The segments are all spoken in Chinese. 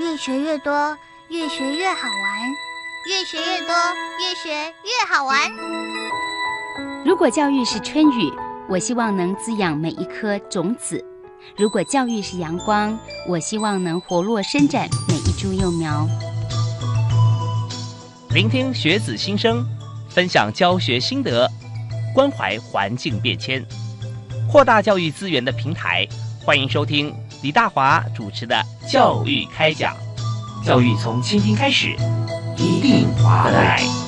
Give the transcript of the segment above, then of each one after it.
越学越多，越学越好玩，越学越多，越学越好玩。如果教育是春雨，我希望能滋养每一颗种子；如果教育是阳光，我希望能活络伸展每一株幼苗。聆听学子心声，分享教学心得，关怀环境变迁，扩大教育资源的平台。欢迎收听李大华主持的《教育开讲》，教育从倾听开始，一定划得来。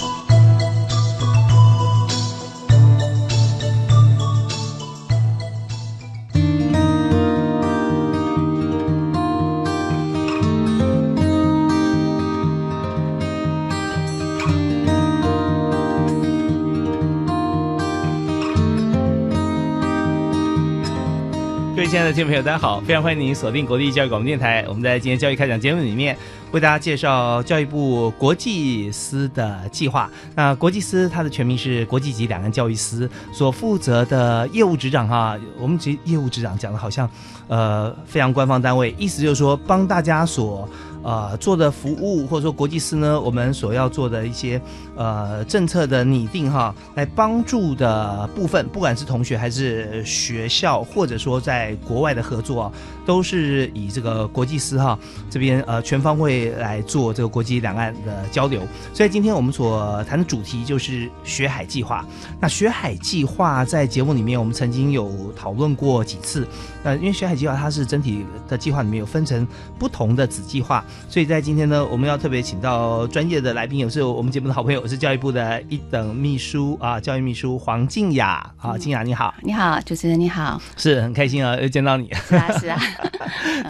亲爱的听众朋友，大家好！非常欢迎您锁定国立教育广播电台。我们在今天教育开讲节目里面，为大家介绍教育部国际司的计划。那国际司它的全名是国际级两岸教育司，所负责的业务执掌哈，我们这业务执掌讲的好像呃非常官方单位，意思就是说帮大家所。呃，做的服务或者说国际司呢，我们所要做的一些呃政策的拟定哈，来帮助的部分，不管是同学还是学校，或者说在国外的合作啊，都是以这个国际司哈这边呃全方位来做这个国际两岸的交流。所以今天我们所谈的主题就是学海计划。那学海计划在节目里面我们曾经有讨论过几次。那，因为学海计划它是整体的计划里面有分成不同的子计划，所以在今天呢，我们要特别请到专业的来宾，也是我们节目的好朋友，是教育部的一等秘书啊，教育秘书黄静雅啊，静雅你好，你好，主持人你好，是很开心啊，又见到你，是啊是啊，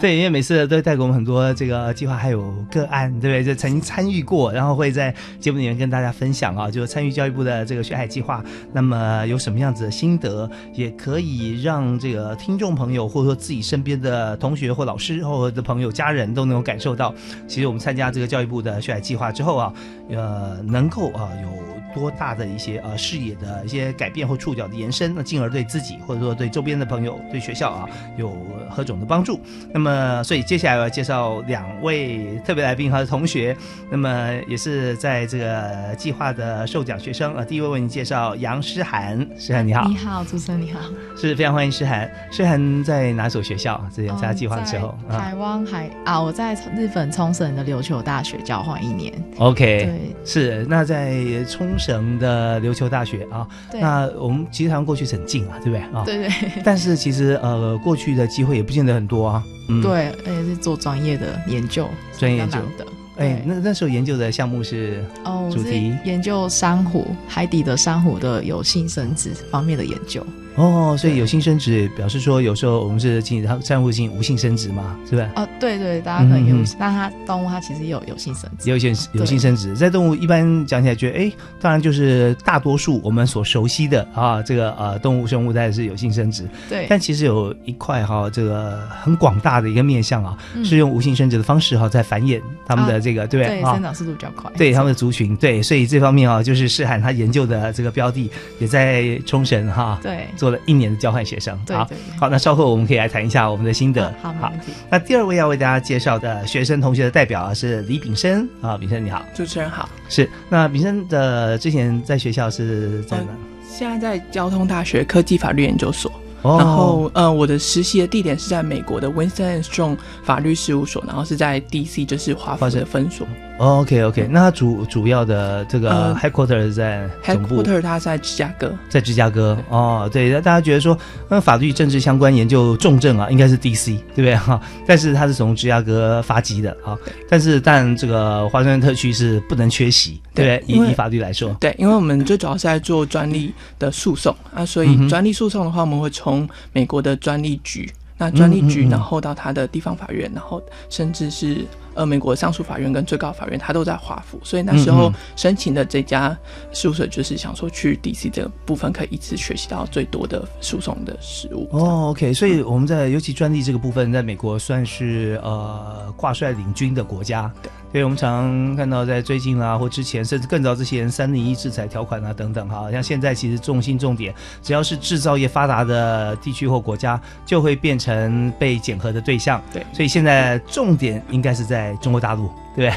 对，因为每次都带给我们很多这个计划还有个案，对不对？就曾经参与过，然后会在节目里面跟大家分享啊，就参与教育部的这个学海计划，那么有什么样子的心得，也可以让这个听众朋友。或者说自己身边的同学或老师或者朋友家人都能够感受到，其实我们参加这个教育部的学海计划之后啊，呃，能够啊有。多大的一些呃视野的一些改变或触角的延伸，那进而对自己或者说对周边的朋友、对学校啊有何种的帮助？那么，所以接下来我要介绍两位特别来宾和同学，那么也是在这个计划的授奖学生啊。第一位为你介绍杨诗涵，诗涵你好，你好，主持人你好，是非常欢迎诗涵。诗涵在哪所学校？之前参加计划的时候，台湾海啊，我在日本冲绳的琉球大学交换一年。OK，对，是那在冲。绳的琉球大学啊，那我们其实台湾过去是很近啊，对不对啊？对对。但是其实呃，过去的机会也不见得很多啊。对，而且是做专业的研究，专业研究的。哎，那那时候研究的项目是哦，主题研究珊瑚海底的珊瑚的有性生殖方面的研究。哦，所以有性生殖表示说，有时候我们是进它珊瑚性无性生殖嘛，是不是？哦，对对，大家可能有，但它动物它其实有有性生殖，有性有性生殖。在动物一般讲起来，觉得哎，当然就是大多数我们所熟悉的啊，这个呃动物生物它也是有性生殖。对，但其实有一块哈，这个很广大的一个面向啊，是用无性生殖的方式哈，在繁衍他们的这个，对不对？对，生长速度比较快。对他们的族群，对，所以这方面啊，就是世海他研究的这个标的也在冲绳哈。对。做了一年的交换学生，好好，那稍后我们可以来谈一下我们的心得。好，没问题。那第二位要为大家介绍的学生同学的代表啊，是李炳生啊，炳生你好，主持人好。是，那炳生的之前在学校是在哪？现在在交通大学科技法律研究所。然后，呃，我的实习的地点是在美国的 Winston Strong 法律事务所，然后是在 DC，就是华府的分所。OK OK，那它主主要的这个 headquarter 在总部，headquarter 它在芝加哥，在芝加哥。哦，对，那大家觉得说，那法律政治相关研究重症啊，应该是 DC，对不对哈？但是它是从芝加哥发迹的啊。但是，但这个华盛顿特区是不能缺席，对不对？以以法律来说，对，因为我们最主要是在做专利的诉讼啊，所以专利诉讼的话，我们会从美国的专利局，那专利局，然后到他的地方法院，然后甚至是。呃，美国上诉法院跟最高法院，他都在华府，所以那时候申请的这家事务所就是想说去 DC 这个部分可以一次学习到最多的诉讼的实务。哦，OK，所以我们在尤其专利这个部分，在美国算是呃挂帅领军的国家。对。所以我们常看到在最近啊，或之前，甚至更早之前，三零一制裁条款啊等等哈，像现在其实重心重点，只要是制造业发达的地区或国家，就会变成被检核的对象。对，所以现在重点应该是在中国大陆。对，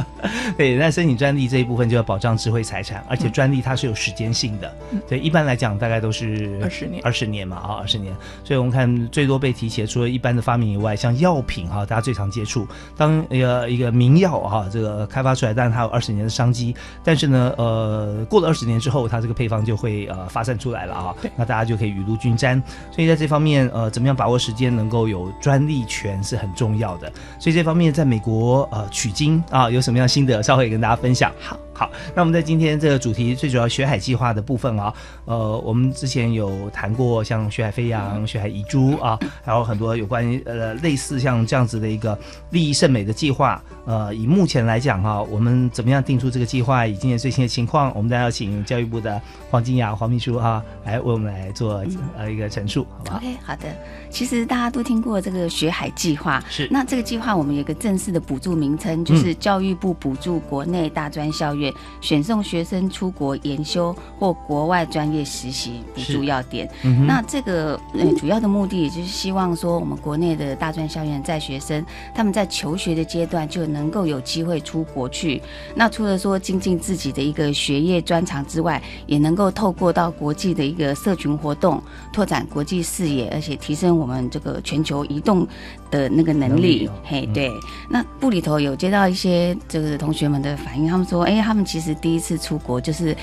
对，那申请专利这一部分就要保障智慧财产，而且专利它是有时间性的。对，一般来讲大概都是二十年，二十年嘛，啊，二十年。所以我们看最多被提起，除了一般的发明以外，像药品哈，大家最常接触，当一个一个名药哈，这个开发出来，但是它有二十年的商机，但是呢，呃，过了二十年之后，它这个配方就会呃发散出来了啊，那大家就可以雨露均沾。所以在这方面，呃，怎么样把握时间，能够有专利权是很重要的。所以这方面在美国呃取。经啊，有什么样心得，稍后也跟大家分享。好。好，那我们在今天这个主题最主要学海计划的部分啊，呃，我们之前有谈过像学海飞扬、学海遗珠啊，还有很多有关于呃类似像这样子的一个利益甚美的计划。呃，以目前来讲哈，我们怎么样定出这个计划，以今年最新的情况，我们再要请教育部的黄金雅黄秘书啊，来为我们来做呃一个陈述，好不好？OK，好的。其实大家都听过这个学海计划，是。那这个计划我们有个正式的补助名称，就是教育部补助国内大专校院。选送学生出国研修或国外专业实习补助要点，那这个呃主要的目的也就是希望说，我们国内的大专校园在学生他们在求学的阶段就能够有机会出国去。那除了说精进自己的一个学业专长之外，也能够透过到国际的一个社群活动，拓展国际视野，而且提升我们这个全球移动的那个能力。嘿，对。那部里头有接到一些这个同学们的反应，他们说，哎，他们其实。第一次出国就是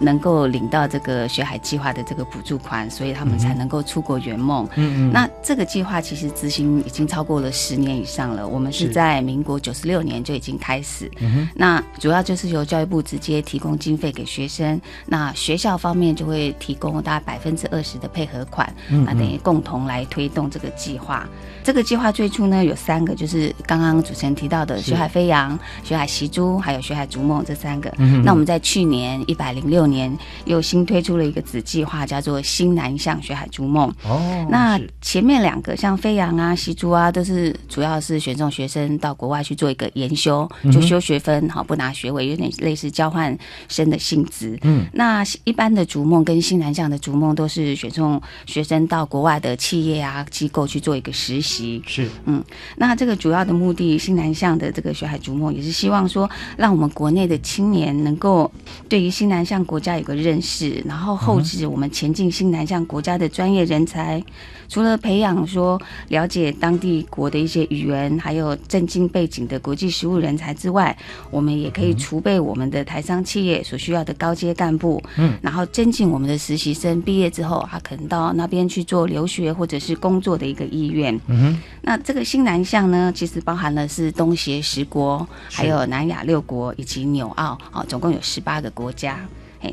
能够领到这个学海计划的这个补助款，所以他们才能够出国圆梦。嗯嗯。那这个计划其实执行已经超过了十年以上了。我们是在民国九十六年就已经开始。嗯哼。那主要就是由教育部直接提供经费给学生，那学校方面就会提供大概百分之二十的配合款，那等于共同来推动这个计划。这个计划最初呢有三个，就是刚刚主持人提到的学海飞扬、学海习珠，还有学海逐梦这三个。那我们在去年一百零六年又新推出了一个子计划，叫做新南向学海逐梦。哦，那前面两个像飞扬啊、习珠啊，都是主要是选中学生到国外去做一个研修，就修学分，好不拿学位，有点类似交换生的性质。嗯，那一般的逐梦跟新南向的逐梦都是选中学生到国外的企业啊机构去做一个实习。是，嗯，那这个主要的目的，新南向的这个学海逐梦，也是希望说，让我们国内的青年能够对于新南向国家有个认识，然后后置我们前进新南向国家的专业人才。除了培养说了解当地国的一些语言，还有政经背景的国际实务人才之外，我们也可以储备我们的台商企业所需要的高阶干部，嗯，然后增进我们的实习生毕业之后，他可能到那边去做留学或者是工作的一个意愿。嗯哼，那这个新南向呢，其实包含了是东协十国，还有南亚六国以及纽澳，啊，总共有十八个国家。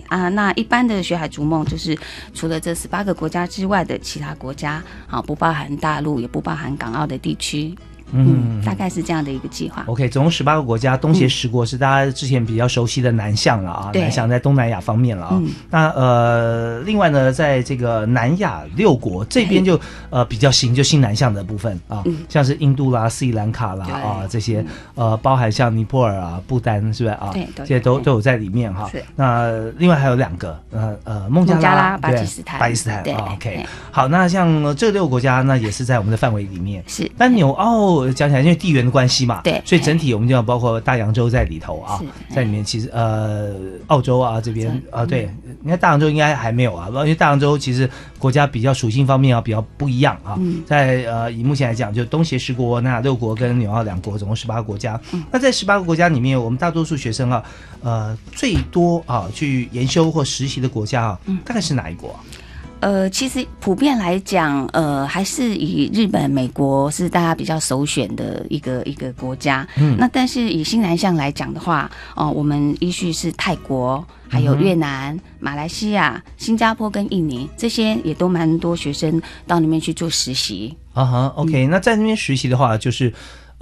啊，那一般的学海逐梦就是除了这十八个国家之外的其他国家，啊，不包含大陆，也不包含港澳的地区。嗯，大概是这样的一个计划。OK，总共十八个国家，东协十国是大家之前比较熟悉的南向了啊，南向在东南亚方面了啊。那呃，另外呢，在这个南亚六国这边就呃比较新，就新南向的部分啊，像是印度啦、斯里兰卡啦啊这些，呃，包含像尼泊尔啊、不丹是不是啊？对，这些都都有在里面哈。那另外还有两个，呃呃，孟加拉、巴基斯坦、巴基斯坦。OK，好，那像这六个国家，那也是在我们的范围里面。是，但纽澳。讲起来，因为地缘的关系嘛，对，所以整体我们就要包括大洋洲在里头啊，在里面其实呃，澳洲啊这边啊，对，你看大洋洲应该还没有啊，因为大洋洲其实国家比较属性方面啊比较不一样啊，在呃以目前来讲，就东协十国、那六国跟纽澳两国，总共十八个国家。那在十八个国家里面，我们大多数学生啊，呃，最多啊去研修或实习的国家啊，大概是哪一国？呃，其实普遍来讲，呃，还是以日本、美国是大家比较首选的一个一个国家。嗯，那但是以新南向来讲的话，哦，我们依序是泰国、还有越南、马来西亚、新加坡跟印尼，这些也都蛮多学生到那边去做实习。啊哈，OK，那在那边实习的话，就是。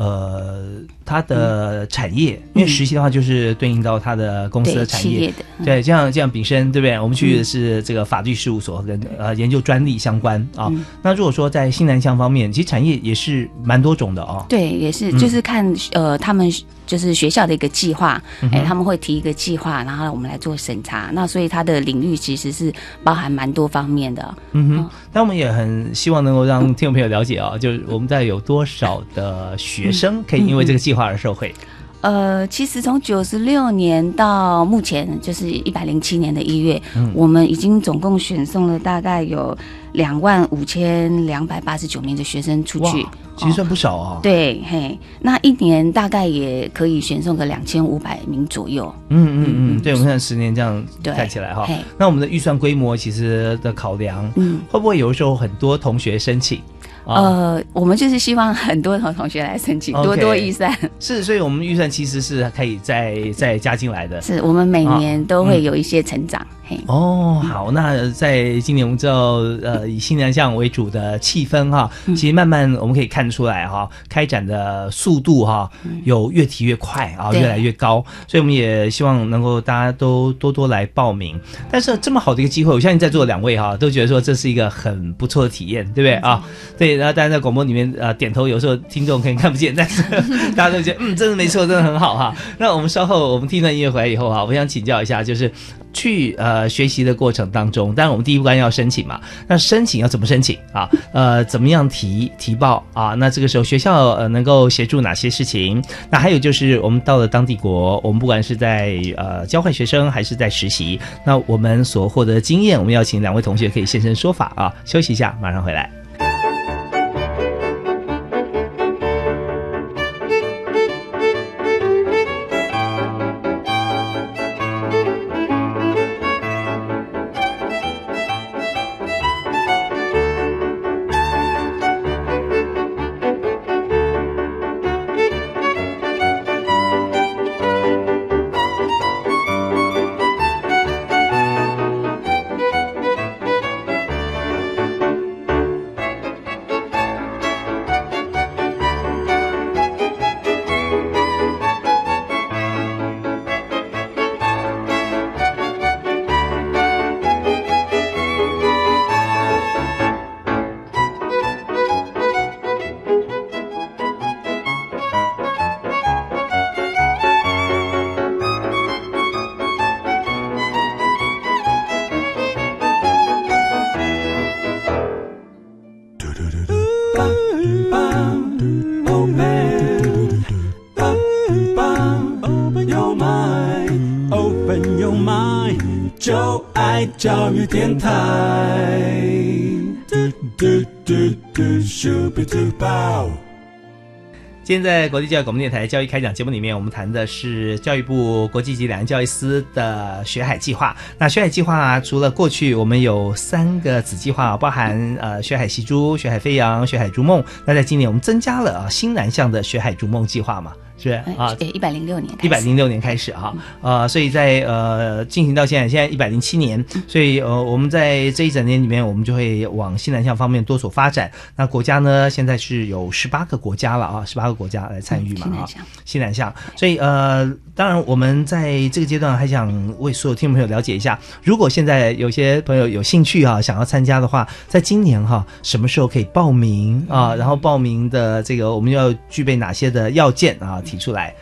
呃，它的产业，因为实习的话就是对应到它的公司的产业，对，这样这样丙申对不对？我们去的是这个法律事务所跟呃研究专利相关啊。那如果说在新南向方面，其实产业也是蛮多种的哦。对，也是，就是看呃他们。就是学校的一个计划，嗯哎、他们会提一个计划，然后我们来做审查。那所以它的领域其实是包含蛮多方面的。嗯哼，但我们也很希望能够让听众朋友了解啊，就是我们在有多少的学生可以因为这个计划而受惠。呃，其实从九十六年到目前，就是一百零七年的一月，嗯我们已经总共选送了大概有两万五千两百八十九名的学生出去。其实算不少啊。对，嘿，那一年大概也可以选送个两千五百名左右。嗯嗯嗯，对，我们现在十年这样对看起来哈，那我们的预算规模其实的考量，嗯，会不会有的时候很多同学申请？啊，呃，我们就是希望很多同同学来申请多多益善。是，所以我们预算其实是可以再再加进来的。是我们每年都嗯会有一些成长。嘿，哦，好，那在今年我们知道，呃，以新南向为主的气氛哈，嗯其实慢慢我们可以看出来哈，开展的速度哈，有越提越快啊，越来越高，所以我们也希望能够大家都多多来报名。但是这么好的一个机会，我相信在座的两位哈，都觉得说这是一个很不错的体验，对不对啊？对，然后当然在广播里面呃点头，有时候听众可能看不见，但是 大家都觉得嗯，真的没错，真的很好哈。那我们稍后我们听段音乐回来以后哈，我想请教一下，就是去呃学习的过程当中，当然我们第一关要申请嘛，那申请要怎么申请啊？呃，怎么样提提报啊？那这个时候学校呃能够协助哪些事情？那还有就是我们到了当地国，我们不管是在呃交换学生还是在实习，那我们所获得的经验，我们要请两位同学可以现身说法啊。休息一下，马上回来。今天在国际教育广播电台教育开讲节目里面，我们谈的是教育部国际级两岸教育司的学海计划。那学海计划除了过去我们有三个子计划，包含呃学海西珠、学海飞扬、学海逐梦。那在今年我们增加了啊新南向的学海逐梦计划嘛，是啊？对，一百零六年一百零六年开始哈，呃，所以在呃进行到现在，现在一百零七年，所以呃我们在这一整年里面，我们就会往西南向方面多所发展。那国家呢，现在是有十八个国家了啊，十八个国家来参与嘛啊嗯西南向，西南向。所以呃，当然我们在这个阶段还想为所有听众朋友了解一下，如果现在有些朋友有兴趣啊，想要参加的话，在今年哈、什么时候可以报名啊？然后报名的这个我们要具备哪些的要件啊？提出来。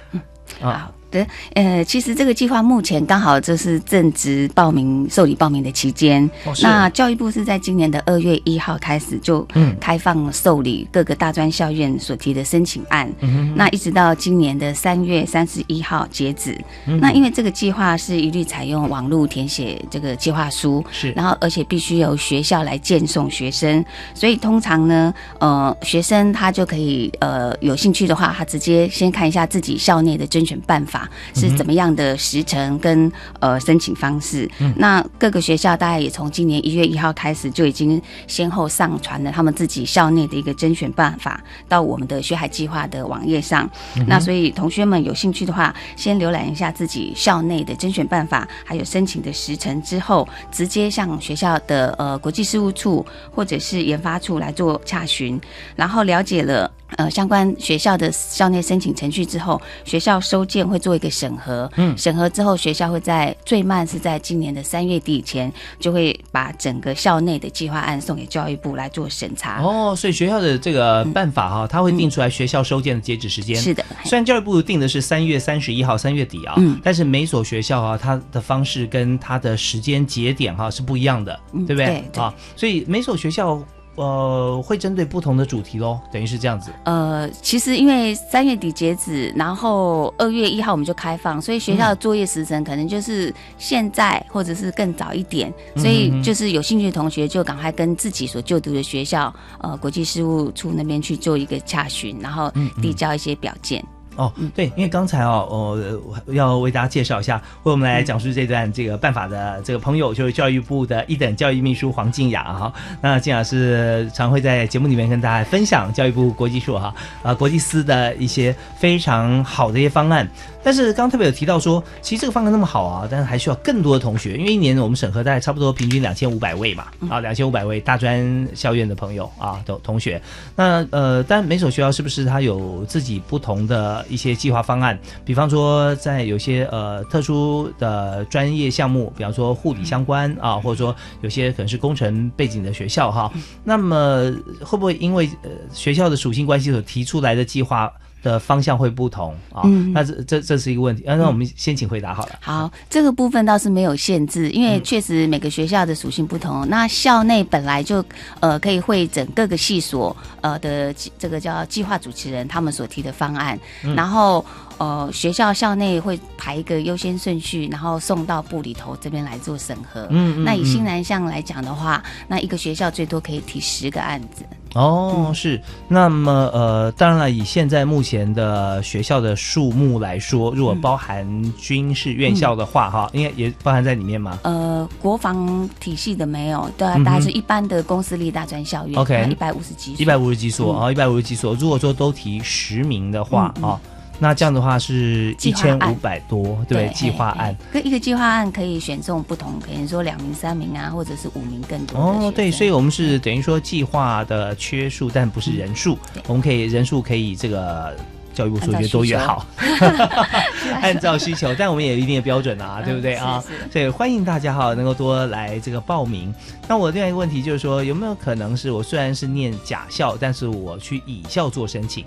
啊好的，呃，其实这个计划目前刚好就是正值报名受理报名的期间。哦那教育部是在今年的二月一号开始就嗯。开放受理各个大专校院所提的申请案，嗯那一直到今年的三月三十一号截止。嗯。那因为这个计划是一律采用网络填写这个计划书，是。然后而且必须由学校来荐送学生，所以通常呢，呃，学生他就可以呃有兴趣的话，他直接先看一下自己校内的甄选办法是怎么样的时程跟呃申请方式。那各个学校大概也从今年一月一号开始就已经先后上传了他们自己校内的一个甄选办法到我们的学海计划的网页上。那所以同学们有兴趣的话，先浏览一下自己校内的甄选办法，还有申请的时程之后，直接向学校的呃国际事务处或者是研发处来做洽询，然后了解了呃，相关学校的校内申请程序之后，学校收件会做一个审核，嗯审核之后，学校会在最慢是在今年的三月底以前，就会把整个校内的计划案送给教育部来做审查。哦，所以学校的这个办法哈、它会定出来学校收件的截止时间。是的，虽然教育部定的是三月三十一号，三月底啊，嗯但是每所学校啊，它的方式跟它的时间节点哈、是不一样的，嗯对不对啊，所以每所学校呃会针对不同的主题喽，等于是这样子。呃，其实因为三月底截止，然后二月一号我们就开放，所以学校的作业时程可能就是现在或者是更早一点，所以就是有兴趣的同学就赶快跟自己所就读的学校，呃，国际事务处那边去做一个洽询，然后递交一些表件。哦，对，因为刚才哦，呃，我要为大家介绍一下，为我们来讲述这段这个办法的这个朋友，就是教育部的一等教育秘书黄静雅哈。那静雅是常会在节目里面跟大家分享教育部国际处哈啊国际司的一些非常好的一些方案。但是刚刚特别有提到说，其实这个方案那么好啊，但是还需要更多的同学，因为一年我们审核大概差不多平均两千五百位嘛，啊，两千五百位大专校院的朋友啊，同同学。那呃，但每所学校是不是它有自己不同的一些计划方案？比方说，在有些呃特殊的专业项目，比方说护理相关啊，或者说有些可能是工程背景的学校哈，那么会不会因为呃学校的属性关系所提出来的计划？的方向会不同啊，嗯那这这这是一个问题。啊，那我们先请回答好了。好，这个部分倒是没有限制，因嗯为确实每个学校的属性不同。那校内本来就呃可以会整各个系所呃的这个叫计划主持人他们所提的方案，嗯然后呃学校校内会排一个优先顺序，然后送到部里头这边来做审核。嗯嗯那以新嗯南向来讲的话，那一个学校最多可以提十个案子。哦，是。那么呃，当然了，以现在目前的学校的数目来说，如果包含军事院校的话，哈、应该也包含在里面吗？呃，国防体系的没有，对啊，大概是一般的公私立大专校院 OK 一百五十几所，一百五十几所嗯啊，一百五十几所。如果说都提十名的话啊，那这样的话是一千五百多，对？计划案。跟一个计划案可以选中不同，可能说两名、三名啊，或者是五名更多哦，对，所以我们是等于说计划的缺数，但不是人数，对我们可以人数可以这个。教育部说越多越好，按照需求，但我们也有一定的标准啊，嗯对不对啊是是？所以欢迎大家哈能够多来这个报名。那我另外一个问题就是说，有没有可能是我虽然是念假校，但是我去乙校做申请？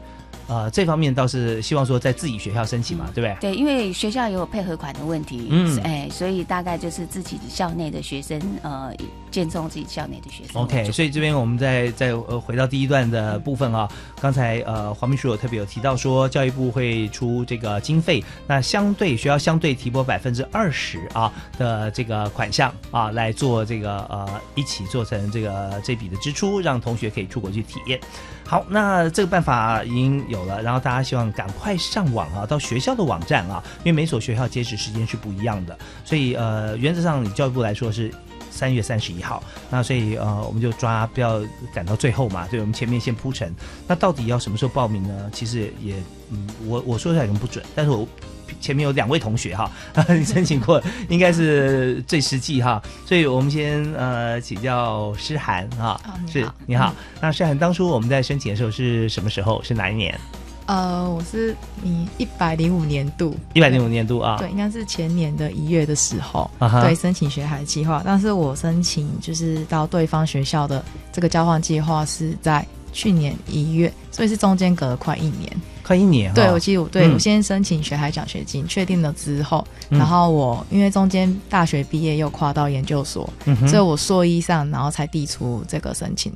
呃，这方面倒是希望说在自己学校申请嘛，对不对？对，因为学校也有配合款的问题，嗯哎，所以大概就是自己校内的学生，呃，建中自己校内的学生 OK，所以这边我们再再呃回到第一段的部分啊，刚才呃黄秘书有特别有提到说，教育部会出这个经费，那相对学校相对提拨百分之二十啊的这个款项啊来做这个呃一起做成这个这笔的支出，让同学可以出国去体验。好，那这个办法已经有了，然后大家希望赶快上网啊，到学校的网站啊，因为每所学校截止时间是不一样的，所以呃原则上以教育部来说是。三月三十一号，那所以呃，我们就抓不要赶到最后嘛，对，我们前面先铺陈。那到底要什么时候报名呢？其实也，嗯，我我说出来可能不准，但是我前面有两位同学哈，你 申请过，应该是最实际哈。所以我们先呃请教诗涵哈，是好你好。那诗涵当初我们在申请的时候是什么时候？是哪一年？呃，我是你一百零五年度，一百零五年度啊。对，应该是前年的一月的时候，啊对，申请学海计划。但是我申请就是到对方学校的这个交换计划是在去年一月，所以是中间隔了快一年。快一年哦。对，我记得我对、嗯。我先申请学海奖学金，确定了之后，嗯。然后我因为中间大学毕业又跨到研究所，嗯所以我硕一上，然后才递出这个申请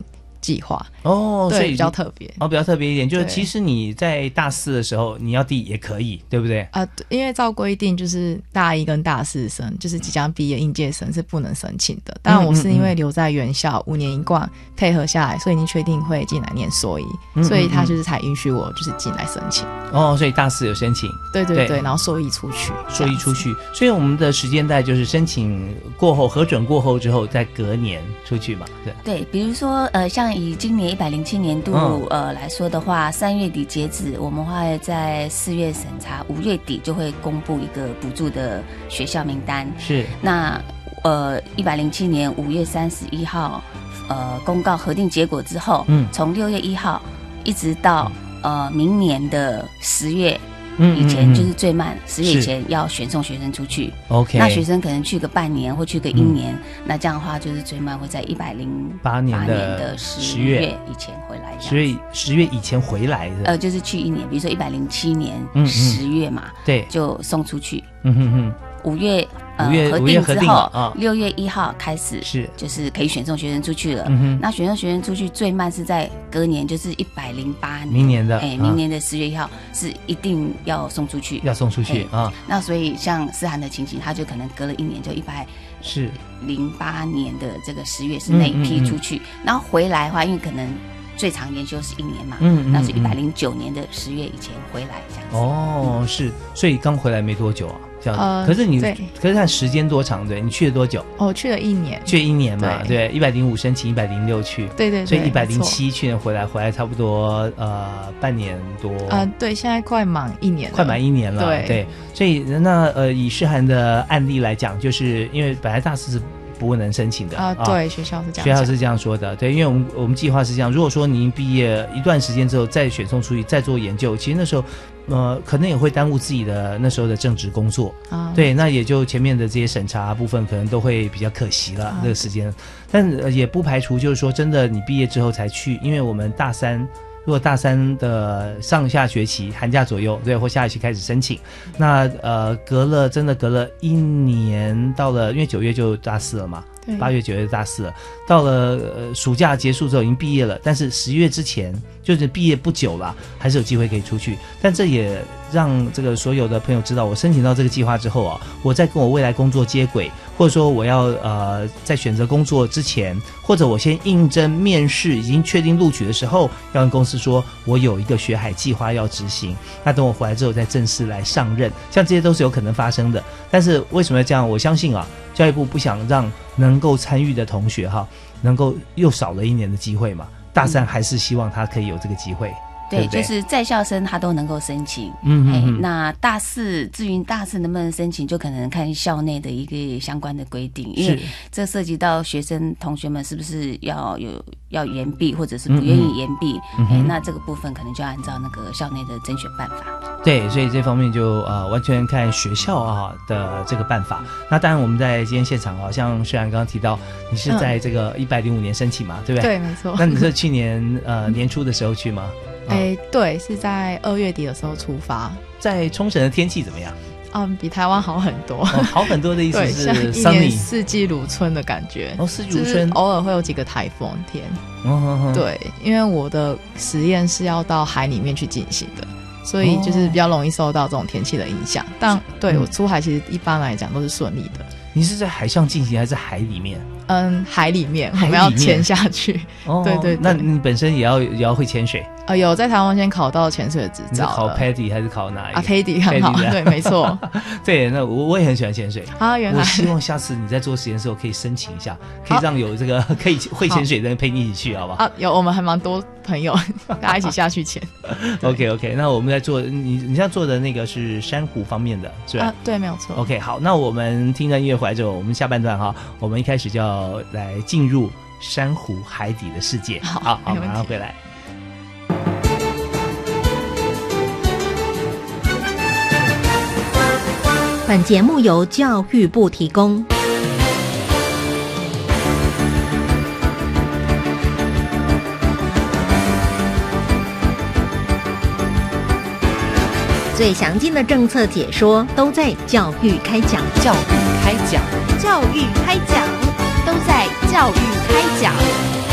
计划，哦，所，以比较特别。哦，比较特别一点，就是其实你在大四的时候你要递也可以，对不对？啊、对因为照规定就是大一跟大四生，就是即将毕业应届生是不能申请的。当然我是因为留在原校五年一贯配合下来，所以已经确定会进来念硕一，嗯所以他嗯就是才允许我就是进来申请。哦，所以大四有申请，对对对对，然后硕一出去，说一出去，所以我们的时间带就是申请过后核准过后之后，再隔年出去嘛，对。对，比如说呃，像以今年一百零七年度、嗯。呃来说的话，三月底截止，我们会在四月审查，五月底就会公布一个补助的学校名单。是，那呃，一百零七年五月三十一号，呃，公告核定结果之后，嗯。从六月一号一直到呃明年的十月嗯以前就是嗯最慢，十月以前要选送学生出去。OK，那学生可能去个半年或去个一嗯年，那这样的话就是最慢会在一百零八年的的十十月月以前回来。十月十月以前回来的，呃，就是去一年，比如说一百零七年十月嘛，对，就送出去。嗯哼哼，五月呃五月核定之后啊，六月一号开始是，就是可以选送学生出去了。嗯哼，那选送学生出去最慢是在隔年，就是一百零八年。明年的，哎，啊。明年的十月一号是一定要送出去。要送出去啊，那所以像思涵的情形，他就可能隔了一年，就一百是，零八年的这个十月是那一批出去，然后回来的话，因为可能最长研修是一年嘛，嗯嗯那是一百嗯零九年的十月以前回来这样子。哦，是，所以刚回来没多久啊，这样。呃可是你，可是看时间多长，对，你去了多久？哦，去了一年，去了一年嘛，对。对，一百零五申请，一百零六去，对对对，所以一百零。七去年回来，回来差不多呃半年多，呃，对，现在快满一年了，快满一年了，对。所以那呃以诗涵的案例来讲，就是因为本来大四是不能申请的啊，对，学校是这样，学校是这样说的，对，因为我们我们计划是这样，如果说您毕业一段时间之后再选送出去再做研究，其实那时候，呃，可能也会耽误自己的那时候的正职工作，啊，对，那也就前面的这些审查部分可能都会比较可惜了、啊。这个时间，但、呃也不排除就是说真的你毕业之后才去，因为我们大三。如果大三的上下学期寒假左右，对，或下学期开始申请，那呃隔了真的隔了一年，到了因为九月就大四了嘛，对八月九月大四了，到了呃暑假结束之后已经毕业了，但是十月之前就是毕业不久了，还是有机会可以出去。但这也让这个所有的朋友知道，我申请到这个计划之后啊，我在跟我未来工作接轨，或者说我要呃在选择工作之前，或者我先应征面试已经确定录取的时候，要跟公司说我有一个学海计划要执行。那等我回来之后再正式来上任，像这些都是有可能发生的。但是为什么要这样？我相信啊，教育部不想让能够参与的同学哈，能够又少了一年的机会嘛。大三还是希望他可以有这个机会，对对，对就是在校生他都能够申请。哎嗯嗯嗯，那大四至于大四能不能申请，就可能看校内的一个相关的规定，因为是这涉及到学生同学们是不是要有要延毕，或者是不愿意延毕，哎、嗯哼那这个部分可能就要按照那个校内的甄选办法。对，所以这方面就呃完全看学校啊的这个办法。那当然我们在今天现场啊像虽然刚刚提到你是在这个一百零五年申请嘛，对不对？对，没错。那你是去年呃年初的时候去吗？啊哎，对，是在二月底的时候出发，在冲绳的天气怎么样？嗯，比台湾好很多。哦，好很多的意思对，是像一年四季如春的感觉。哦，四季如春，偶尔会有几个台风天。哦哦哦对，因为我的实验是要到海里面去进行的，所以就是比较容易受到这种天气的影响。但对嗯我出海其实一般来讲都是顺利的。你是在海上进行还是海里面？嗯，海里面我们要潜下去。哦 对对对那你本身也要也要会潜水？呃，有在台湾先考到潜水的执你是考。PADI 还是考哪一个？啊 p a d 很好，Paddy 的对，没错。对，那我我也很喜欢潜水。啊，原来我希望下次你在做实验的时候可以申请一下，可以让有这个可以会潜水的人陪你一起去，好不好啊，有我们还蛮多朋友，大家一起下去潜。？OK OK，那我们在做你你现在做的那个是珊瑚方面的，是吧啊，对，没有错。？OK，好，那我们听着音乐回来之后，我们下半段哈，我们一开始就要来进入珊瑚海底的世界。好好，马上回来。本节目由教育部提供。最详尽的政策解说都在《教育开讲》。教育开讲，教育开讲，都在教育开讲。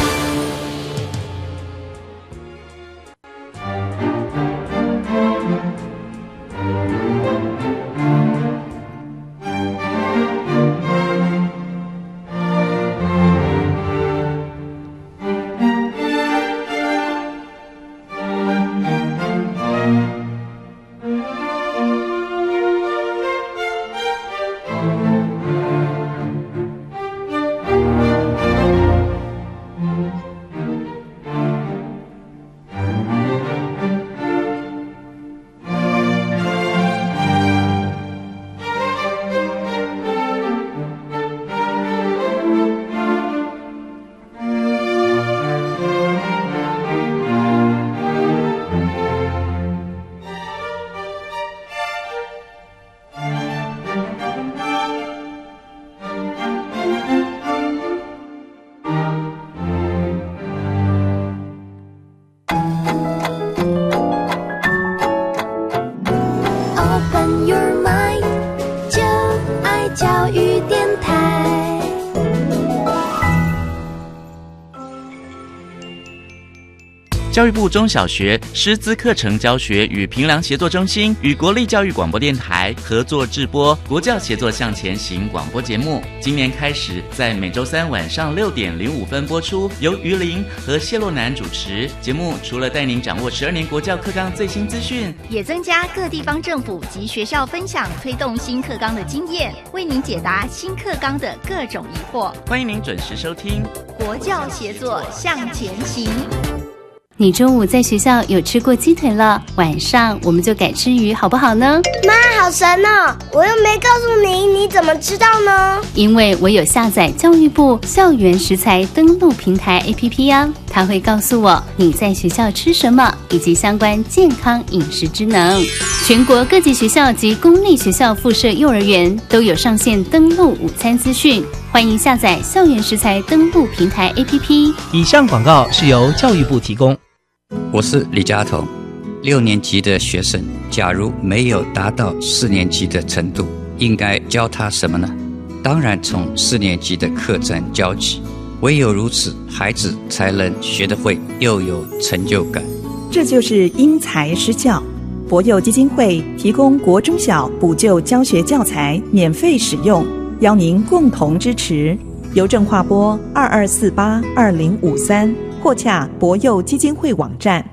教育部中小学师资课程教学与评量协作中心与国立教育广播电台合作制播《国教协作向前行》广播节目。今年开始在每周三晚上六点零五分播出，由于林和谢洛南主持。节目除了带您掌握十二年国教课纲最新资讯，也增加各地方政府及学校分享推动新课纲的经验，为您解答新课纲的各种疑惑。欢迎您准时收听国教协作向前行。你中午在学校有吃过鸡腿了，晚上我们就改吃鱼，好不好呢？妈，好神哦！我又没告诉你，你怎么知道呢？因为我有下载教育部校园食材登录平台 APP 呀，它会告诉我你在学校吃什么，以及相关健康饮食之能。全国各级学校及公立学校附设幼儿园都有上线登录午餐资讯，欢迎下载校园食材登录平台 APP。以上广告是由教育部提供。我是李佳彤，六年级的学生，假如没有达到四年级的程度，应该教他什么呢？当然从四年级的课程教起，唯有如此，孩子才能学得会，又有成就感。这就是因材施教。博幼基金会提供国中小补救教学教材免费使用，邀您共同支持。邮政划拨二二四八二零五三。或洽博佑基金会网站。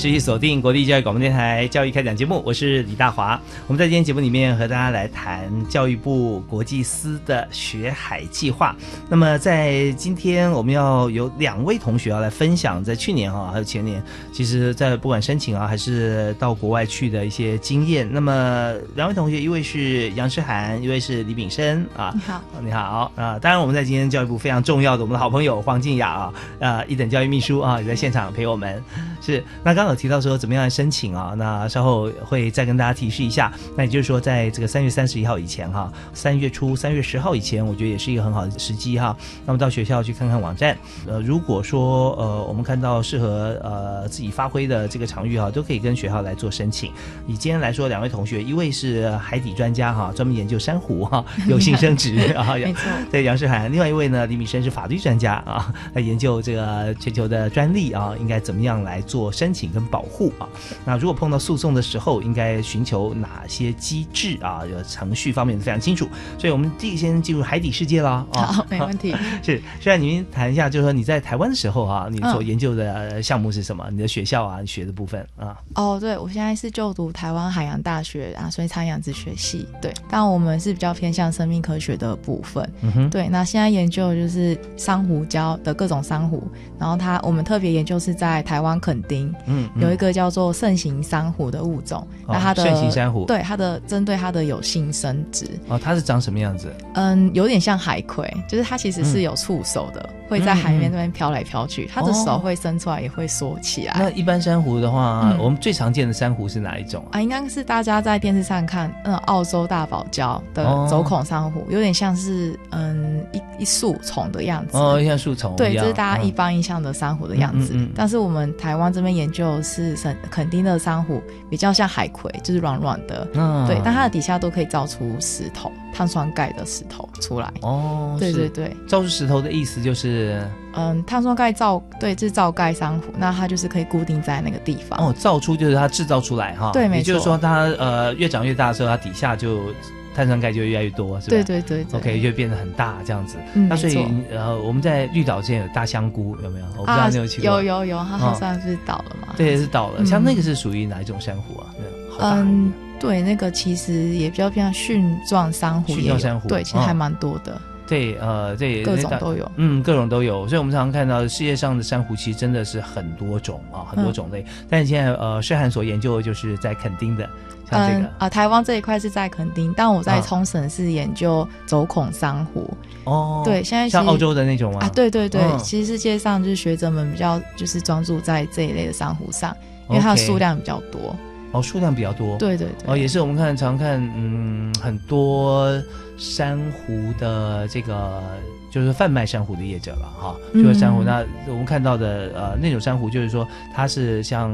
持续锁定国立教育广播电台教育开讲节目，我是李大华。我们在今天节目里面和大家来谈教育部国际司的学海计划。那么在今天，我们要有两位同学要来分享，在去年哈还有前年，其实在不管申请啊还是到国外去的一些经验。那么两位同学，一位是杨诗涵，一位是李炳生啊。你好，你好啊！当然，我们在今天教育部非常重要的我们的好朋友黄静雅啊，呃，一等教育秘书啊，也在现场陪我们。是。那刚刚提到说怎么样申请啊？那稍后会再跟大家提示一下。那也就是说，在这个三月三十一号以前哈，三月初三月十号以前，我觉得也是一个很好的时机哈。那么到学校去看看网站，呃，如果说呃我们看到适合呃自己发挥的这个场域哈，都可以跟学校来做申请。以今天来说，两位同学，一位是海底专家哈，专门研究珊瑚哈，有幸升职啊，没错，对杨世涵。另外一位呢，李米生是法律专家啊，来研究这个全球的专利啊，应该怎么样来做申请保护。啊，那如果碰到诉讼的时候，应该寻求哪些机制啊？有程序方面非常清楚，所以我们第一个先进入海底世界了啊。好，没问题。是，虽然您谈一下，就是说你在台湾的时候啊，你所研究的项目是什么？你的学校啊，学的部分啊。哦，对，我现在是就读台湾海洋大学啊，水产养殖学系。对，但我们是比较偏向生命科学的部分。嗯哼。对，那现在研究就是珊瑚礁的各种珊瑚，然后它我们特别研究是在台湾垦丁，嗯，有一个叫。做盛行珊瑚的物种，那它的盛行珊瑚，对它的针对它的有性生殖哦，它是长什么样子？嗯，有点像海葵，就是它其实是有触手的，会在海面那边飘来飘去，它的手会伸出来，也会缩起来。那一般珊瑚的话，我们最常见的珊瑚是哪一种啊？应该是大家在电视上看，嗯，澳洲大堡礁的走孔珊瑚，有点像是嗯一一树丛的样子。哦，像树丛对，就是大家一般印象的珊瑚的样子。但是我们台湾这边研究是肯肯丁的珊瑚比较像海葵，就是软软的，嗯。对，但它的底下都可以造出石头，碳酸钙的石头出来。哦，对对对，造出石头的意思就是，嗯，碳酸钙造，对，制造钙珊瑚，那它就是可以固定在那个地方。哦，造出就是它制造出来哈，对，也就是说它呃越长越大的时候，它底下就。碳酸钙就越来越多，是吧？对对对，OK，就变得很大这样子。嗯那所以呃，我们在绿岛之前有大香菇，有没有？我不知道你有去过。有有有，它好像是倒了嘛？对，是倒了。像那个是属于哪一种珊瑚啊？嗯，对，那个其实也比较偏向蕈状珊瑚，蕈状珊瑚，对，其实还蛮多的。对，呃，对，各种都有，嗯，各种都有。所以我们常常看到世界上的珊瑚其实真的是很多种啊，很多种类。但是现在呃，水涵所研究的就是在垦丁的。嗯啊，台湾这一块是在垦丁，但我在冲绳是研究走孔珊瑚。哦，对，现在像澳洲的那种吗？啊，对对对，其实世界上就是学者们比较就是专注在这一类的珊瑚上，因为它的数量比较多。哦，数量比较多。对对对。哦，也是我们看常看，嗯，很多珊瑚的这个就是贩卖珊瑚的业者了哈，就是珊瑚。那我们看到的呃那种珊瑚，就是说它是像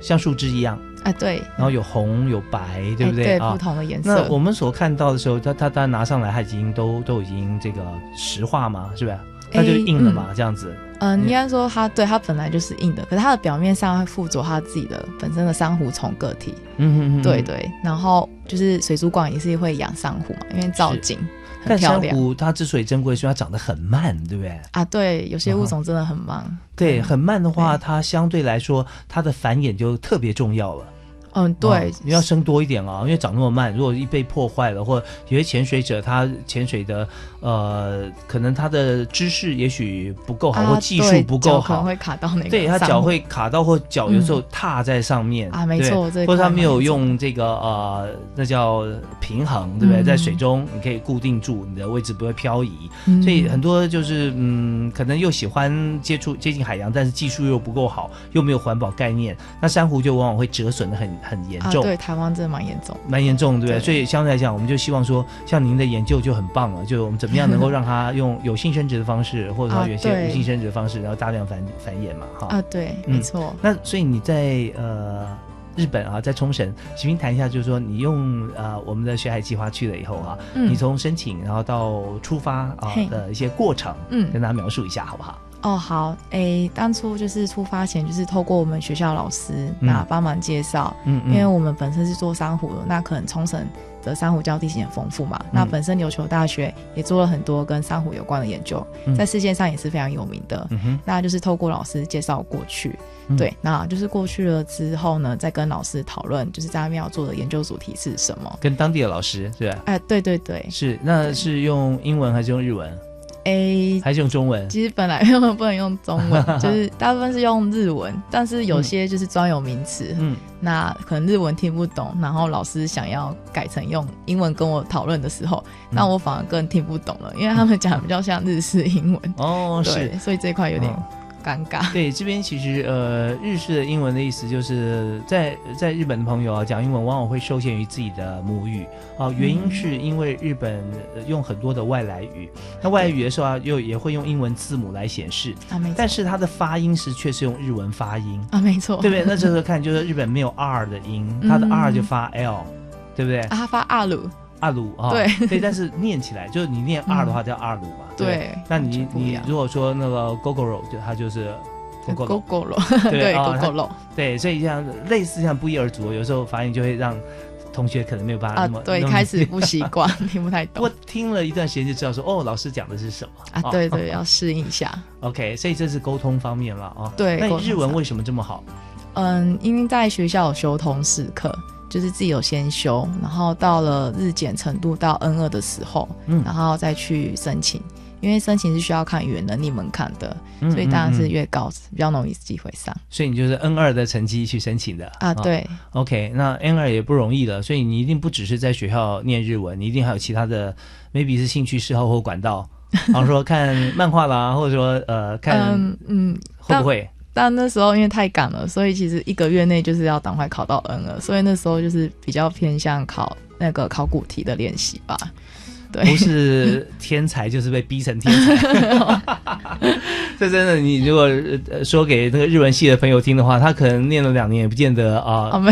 像树枝一样。啊，对，然后有红有白，对不对？对，不同的颜色。那我们所看到的时候，它它它拿上来，它已经都都已经这个石化嘛，是不是？它就硬了嘛，这样子。嗯，应该说它对它本来就是硬的，可是它的表面上会附着它自己的本身的珊瑚虫个体。嗯嗯对对，然后就是水族馆也是会养珊瑚嘛，因为造景很漂亮。珊瑚它之所以珍贵，是因为它长得很慢，对不对？啊，对，有些物种真的很慢。对，很慢的话，它相对来说，它的繁衍就特别重要了。嗯，对，你要生多一点啊，因为长那么慢，如果一被破坏了，或有些潜水者他潜水的呃，可能他的知识也许不够好，或技术不够好，会卡到那个，对他脚会卡到，或脚有时候踏在上面啊，没错，或者他没有用这个呃，那叫平衡，对不对？在水中你可以固定住你的位置，不会漂移，所以很多就是嗯，可能又喜欢接触接近海洋，但是技术又不够好，又没有环保概念，那珊瑚就往往会折损的很。很严重，对台湾真的蛮严重，蛮严重，对不对？所以相对来讲，我们就希望说，像您的研究就很棒了，就我们怎么样能够让它用有性生殖的方式，或者说有些无性生殖的方式，然后大量繁繁衍嘛，哈。啊，对，没错。那所以你在呃日本啊，在冲绳，请您谈一下，就是说你用呃我们的学海计划去了以后啊，你从申请然后到出发啊的一些过程，嗯，跟大家描述一下好不好？哦，好，诶，当初就是出发前，就是透过我们学校老师那帮忙介绍，嗯，因为我们本身是做珊瑚的，那可能冲绳的珊瑚礁地形很丰富嘛，那本身琉球大学也做了很多跟珊瑚有关的研究，在世界上也是非常有名的，嗯哼。那就是透过老师介绍过去，对，那就是过去了之后呢，再跟老师讨论，就是在那边要做的研究主题是什么，跟当地的老师是吧？哎，对对对，是，那是用英文还是用日文？A 还是用中文？其实本来不能用中文，就是大部分是用日文，但是有些就是专有名词，嗯，那可能日文听不懂，然后老师想要改成用英文跟我讨论的时候，那我反而更听不懂了，因为他们讲比较像日式英文哦，是，所以这块有点。尴尬。对，这边其实呃，日式的英文的意思就是在在日本的朋友啊，讲英文往往会受限于自己的母语。啊，原因是因为日本用很多的外来语，那外来语的时候啊，又也会用英文字母来显示。啊，没错。但是它的发音是却是用日文发音。啊，没错，对不对？那这个看就是日本没有 R 的音，它的 R 就发 L，对不对？啊，它发阿鲁。阿鲁啊，对，对，但是念起来就是你念二的话叫阿鲁嘛，对。那你你如果说那个 Gogoro，就它就是 Gogoro，对，Gogoro，对，所以像类似像不一而足，有时候发音就会让同学可能没有办法那么对，开始不习惯，听不太懂。我听了一段时间就知道说，哦，老师讲的是什么啊？对对，要适应一下。OK，所以这是沟通方面了啊。对，那日文为什么这么好？嗯，因为在学校有修通识课。就是自己有先修，然后到了日检程度到 N 二的时候，嗯，然后再去申请，因为申请是需要看语言能力门槛的，所以当然是越高比较容易机会上。所以你就是 N 二的成绩去申请的啊？对。OK，那 N 二也不容易了，所以你一定不只是在学校念日文，你一定还有其他的，maybe 是兴趣嗜好或管道，比方说看漫画啦，或者说呃看，嗯，会不会？但那时候因为太赶了，所以其实一个月内就是要赶快考到 N 了，所以那时候就是比较偏向考那个考古题的练习吧。不是天才就是被逼成天才，这真的。你如果说给那个日文系的朋友听的话，他可能念了两年也不见得啊。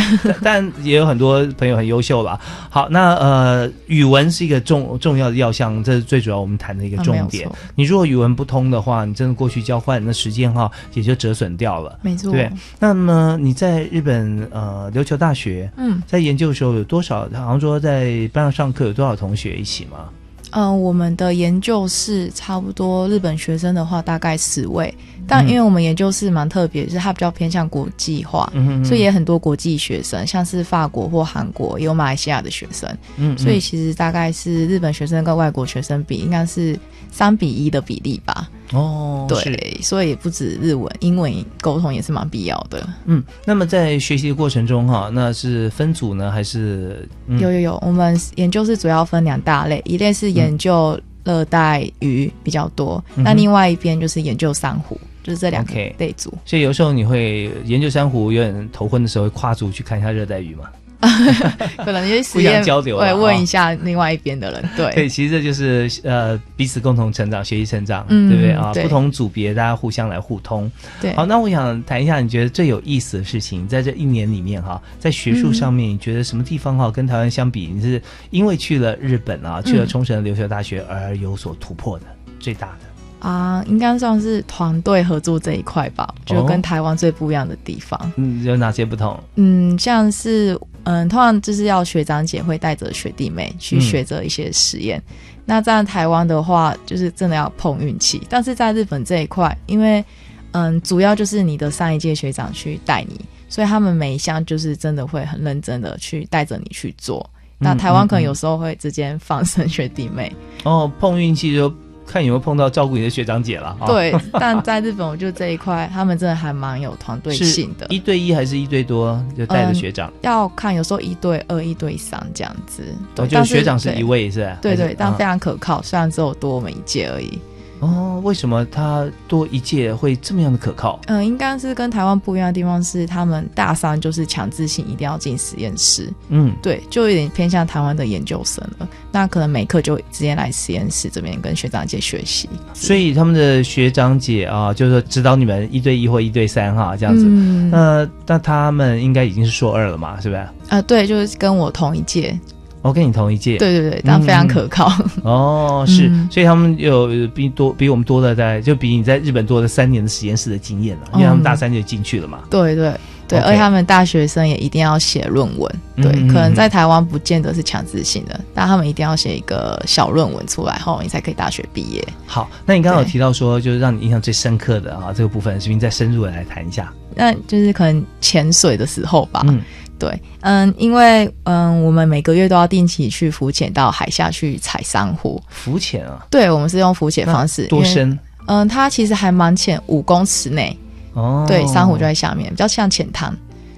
但也有很多朋友很优秀了。好，那呃，语文是一个重重要的要项，这是最主要我们谈的一个重点。你如果语文不通的话，你真的过去交换那时间哈也就折损掉了。没错。对。那么你在日本呃琉球大学嗯在研究的时候有多少？好像说在班上上课有多少同学一起吗？嗯，我们的研究室差不多日本学生的话大概十位，但因为我们研究室蛮特别，就是它比较偏向国际化，嗯所以也很多国际学生，像是法国或韩国，也有马来西亚的学生，嗯。所以其实大概是日本学生跟外国学生比，应该是三比一的比例吧。哦，对，所以不止日文，英文沟通也是蛮必要的。嗯，那么在学习的过程中哈，那是分组呢，还是、嗯、有有有，我们研究是主要分两大类，一类是研究热带鱼比较多，嗯那另外一边就是研究珊瑚，就是这两个类组。所以有时候你会研究珊瑚，有点头昏的时候，会跨组去看一下热带鱼嘛？可能就是实互相交流啊会问一下另外一边的人，对。对，其实这就是呃彼此共同成长、学习成长，嗯对不对啊？对不同组别大家互相来互通。对好，那我想谈一下，你觉得最有意思的事情，在这一年里面哈，在学术上面，你觉得什么地方哈跟台湾相比，你是因为去了日本啊，去了嗯冲绳留学大学而有所突破的最大的？啊，应该算是团队合作这一块吧，就哦跟台湾最不一样的地方。嗯，有哪些不同？嗯，像是嗯，通常就是要学长姐会带着学弟妹去嗯学着一些实验。那在台湾的话，就是真的要碰运气。但是在日本这一块，因为嗯，主要就是你的上一届学长去带你，所以他们每一项就是真的会很认真的去带着你去做。那嗯台湾可能有时候会直接放生学弟妹，哦，碰运气就看有没有碰到照顾你的学长姐了。啊对。但在日本，我觉得这一块他们真的还蛮有团队性的。一对一还是一对多？就带着嗯学长，要看，有时候一对二、一对三这样子。对，哦，就是学长是一位是吧？对对，但非常可靠，虽然只有多我们一届而已。哦，为什么他多一届会这么样的可靠？嗯、应该是跟台湾不一样的地方是，他们大三就是强制性一定要进实验室。嗯，对，就有点偏向台湾的研究生了。那可能每课就直接来实验室这边跟学长姐学习。所以他们的学长姐啊，就是说指导你们一对一或一对三哈这样子。嗯那那他们应该已经是硕二了嘛，是不是？啊、对，就是跟我同一届。我跟你同一届。对对对，但非常可靠。哦，是，嗯所以他们有比多比我们多了在就比你在日本多了三年的实验室的经验了，因为他们嗯大三就进去了嘛。对对对而且他们大学生也一定要写论文。对，可能嗯在台湾不见得是强制性的，但他们一定要写一个小论文出来后，你才可以大学毕业。好，那你刚刚有提到说，就是让你印象最深刻的啊这个部分，是不是再深入的来谈一下？那就是可能潜水的时候吧。嗯对，嗯，因为嗯，我们每个月都要定期去浮潜到海下去采珊瑚。浮潜啊，对，我们是用浮潜方式。多深？嗯，它其实还蛮浅，五公尺内。哦，对，珊瑚就在下面，比较像浅滩。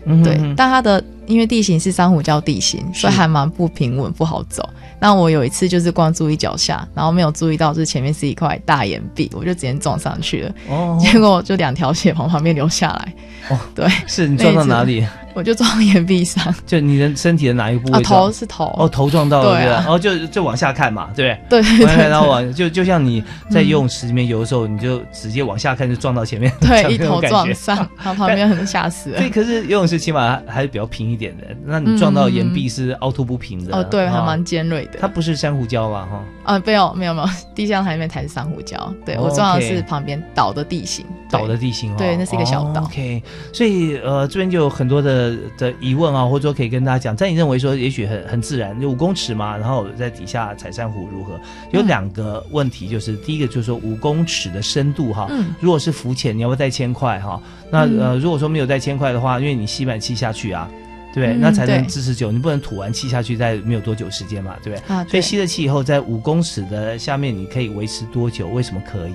对嗯哼哼，但它的因为地形是珊瑚礁地形，所以还蛮不平稳，不好走。那我有一次就是光注意脚下，然后没有注意到，就是前面是一块大岩壁，我就直接撞上去了。哦结果就两条血从旁边流下来。哦，对，是你撞到哪里？我就撞岩壁上。就你的身体的哪一个部啊，位撞？头是头。哦，头撞到了，对？哦，就就往下看嘛，对不对对往下看对然后往就就像你在游泳池里面游的时候，你就直接往下看，就撞到前面，对，一头撞上，然后旁边很吓死了对，。可是游泳池起码还是比较平一点的。那你撞到岩壁是凹凸不平的。哦，对，还啊蛮尖锐的。它不是珊瑚礁吧？哈。啊，没有没有没有，地下海面才是珊瑚礁。对哦我撞的是旁边岛的地形，对岛的地形哦，对，那是一个小岛。哦 OK，所以呃，这边就有很多的的疑问啊，或者说可以跟大家讲，在你认为说，也许很很自然，就五公尺嘛，然后在底下采珊瑚如何？有嗯两个问题，就是、第一个就是说五公尺的深度哈，嗯如果是浮潜，你要不要带铅块哈？那、嗯呃，如果说没有带铅块的话，因为你吸满气下去啊。对不对，嗯那才能对支持久。你不能吐完气下去，再没有多久时间嘛，对不对？啊对所以吸了气以后，在五公尺的下面，你可以维持多久？为什么可以？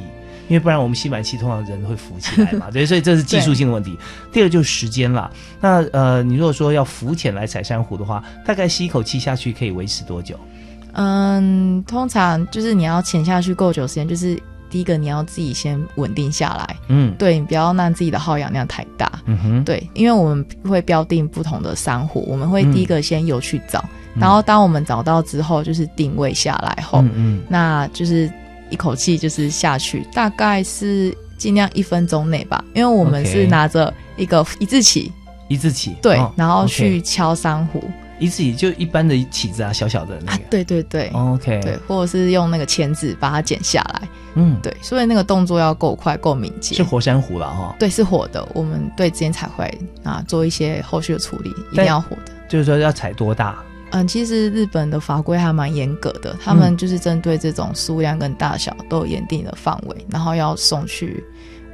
因为不然我们吸满气，通常人会浮起来嘛，对，所以这是技术性的问题。第二个就是时间啦。那呃，你如果说要浮潜来采珊瑚的话，大概吸一口气下去可以维持多久？嗯，通常就是你要潜下去够久时间，就是第一个你要自己先稳定下来，嗯。对你不要让自己的耗氧量太大。嗯哼，对，因为我们会标定不同的珊瑚，我们会嗯第一个先游去找，然后当我们找到之后，就是定位下来后，嗯嗯。那就是一口气就是下去，大概是尽量一分钟内吧，因为我们是拿着一个一字起，一字起，对，哦然后去敲珊瑚。一字起就一般的起子啊，小小的那个。对对对、OK，对，或者是用那个钳子把它剪下来，嗯，对，所以那个动作要够快、够敏捷。是活珊瑚了哈。对，是活的。我们对之前才会啊做一些后续的处理，一定要活的。就是说要采多大？嗯，其实日本的法规还蛮严格的，他们就是针对这种数量跟大小都有严定的范围，然后要送去，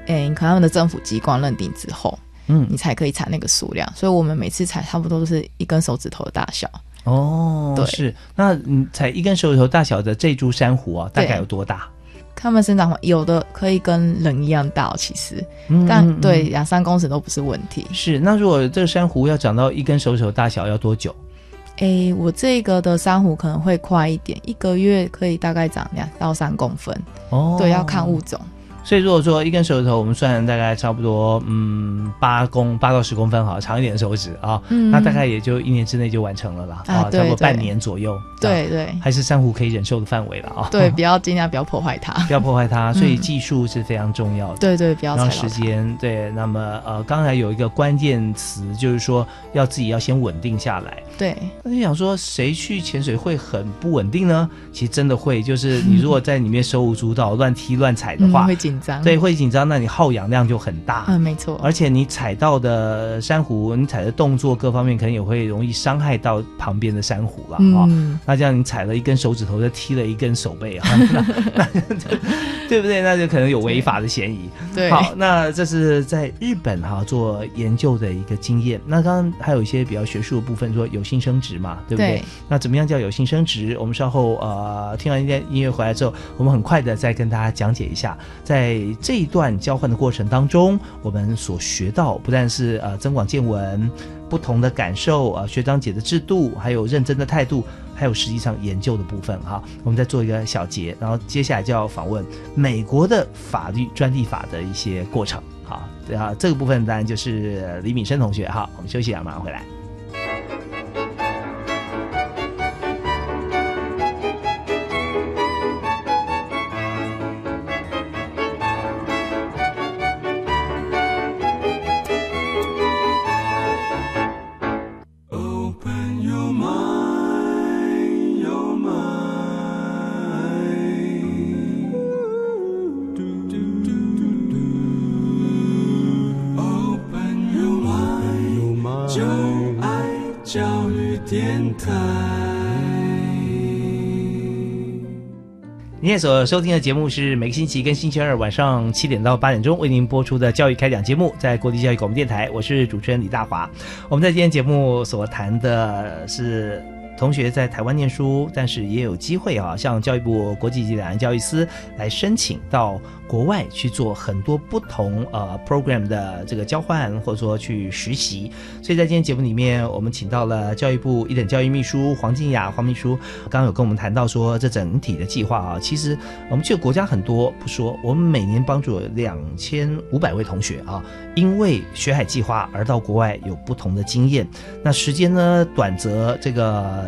诶，可能他们的政府机关认定之后，嗯，你才可以采那个数量。所以我们每次采差不多都是一根手指头的大小。哦，对，是。那你采一根手指头大小的这株珊瑚啊，大概有多大？它们生长有的可以跟人一样大，其实，嗯但对两三公尺都不是问题。是。那如果这个珊瑚要长到一根手指头大小，要多久？诶，我这个的珊瑚可能会快一点，一个月可以大概长两到三公分。哦，对，要看物种。所以如果说一根手指头，我们算大概差不多，嗯，八公八到十公分哈，长一点的手指啊，那大概也就一年之内就完成了啦，啊，差不多半年左右。对对，还是珊瑚可以忍受的范围了啊。对，不要尽量不要破坏它，不要破坏它。所以技术是非常重要的。对对，不要。然后时间对，那么呃，刚才有一个关键词，就是说要自己要先稳定下来。对。那你想说谁去潜水会很不稳定呢？其实真的会，就是你 如果在里面手舞足蹈、乱踢乱踩的话，会紧张。对，会紧张，那你耗氧量就很大。嗯，没错。而且你踩到的珊瑚，你踩的动作各方面可能也会容易伤害到旁边的珊瑚了啊。那这样你踩了一根。手指头再踢了一根手背啊，对不对？那就可能有违法的嫌疑。对，好，那这是在日本哈做研究的一个经验。那刚刚还有一些比较学术的部分，说有性生殖嘛，对不对？那怎么样叫有性生殖？我们稍后呃听完一点音乐回来之后，我们很快的再跟大家讲解一下，在在这一段交换的过程当中，我们所学到不但是呃增广见闻。不同的感受啊，学长姐的制度，还有认真的态度，还有实际上研究的部分哈，我们再做一个小结，然后接下来就要访问美国的法律专利法的一些过程。好，啊，这个部分当然就是李敏生同学哈，我们休息一下，马上回来。现在所收听的节目是每个星期跟星期二晚上七点到八点钟为您播出的教育开讲节目，在国际教育广播电台，我是主持人李大华。我们在今天节目所谈的是。同学在台湾念书，但是也有机会啊，向教育部国际级两岸教育司来申请到国外去做很多不同呃 program 的这个交换，或者说去实习。所以在今天节目里面，我们请到了教育部一等教育秘书黄静雅黄秘书，刚刚有跟我们谈到说，这整体的计划啊，其实我们去的国家很多不说，我们每年帮助两千五百位同学啊，因为学海计划而到国外有不同的经验。那时间呢，短则这个。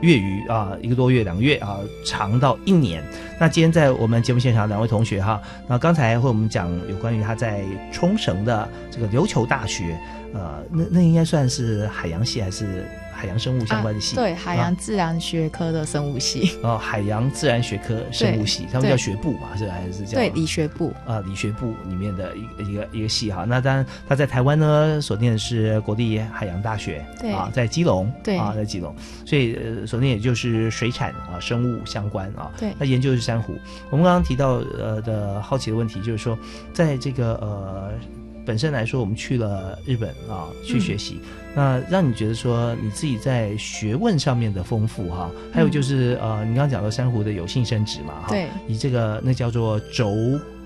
月余啊，一个多月、两个月啊，长到一年。那今天在我们节目现场两位同学哈，那刚才和我们讲有关于他在冲绳的这个琉球大学，呃，那那应该算是海洋系还是？海洋生物相关的系，对海洋自然学科的生物系 哦，海洋自然学科生物系，他们叫学部嘛，是还是叫对理学部啊？理学部里面的一一个一个系哈。那当然他在台湾呢，所念的是国立海洋大学，对啊，在基隆，对啊，在基隆，所以呃，所念也就是水产啊，生物相关啊。对，那研究是珊瑚。我们刚刚提到呃的好奇的问题，就是说，在这个呃本身来说，我们去了日本啊，去学习。那让你觉得说你自己在学问上面的丰富哈，还有就是呃，你刚刚讲到珊瑚的有性生殖嘛哈，对，以这个那叫做轴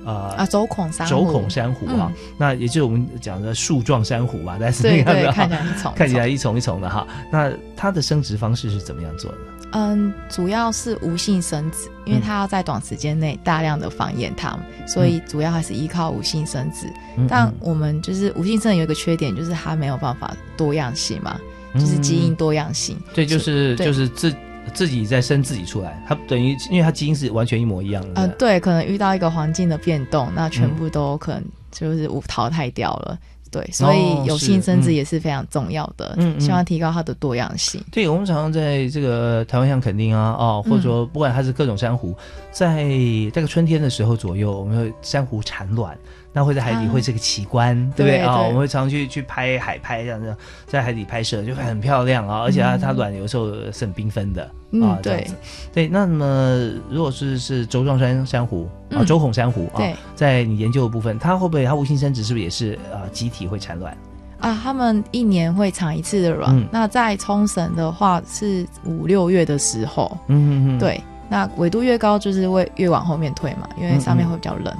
呃啊轴孔珊瑚，轴孔珊瑚啊，那也就是我们讲的树状珊瑚吧，但是对对，看起来一丛，看起来一丛一丛的哈，那它的生殖方式是怎么样做的？嗯，主要是无性生殖，因为它要在短时间内大量的繁衍它们，所以主要还是依靠无性生殖。但我们就是无性生殖有一个缺点，就是它没有办法多样性嘛，就是基因多样性。对，就是就是自自己再生自己出来，它等于因为它基因是完全一模一样的。嗯，对，可能遇到一个环境的变动，那全部都可能就是无淘汰掉了。对，所以有性生殖也是非常重要的，嗯，希望提高它的多样性。对，我们常常在这个台湾像垦丁啊，哦，或者说不管它是各种珊瑚，在这个春天的时候左右，我们会珊瑚产卵。那会在海底会是个奇观，对不对啊？我们会常去去拍海拍这样子，在海底拍摄就很漂亮啊，而且它它卵有时候是很缤纷的嗯啊，这样子。对，那么如果是是轴状珊珊瑚啊，嗯轴孔珊瑚啊对，在你研究的部分，它会不会它无性生殖是不是也是啊集体会产卵？啊，他们一年会产一次的卵。嗯那在冲绳的话是五六月的时候，嗯嗯嗯，对。那纬度越高，就是会越往后面退嘛，因为上面会比较冷。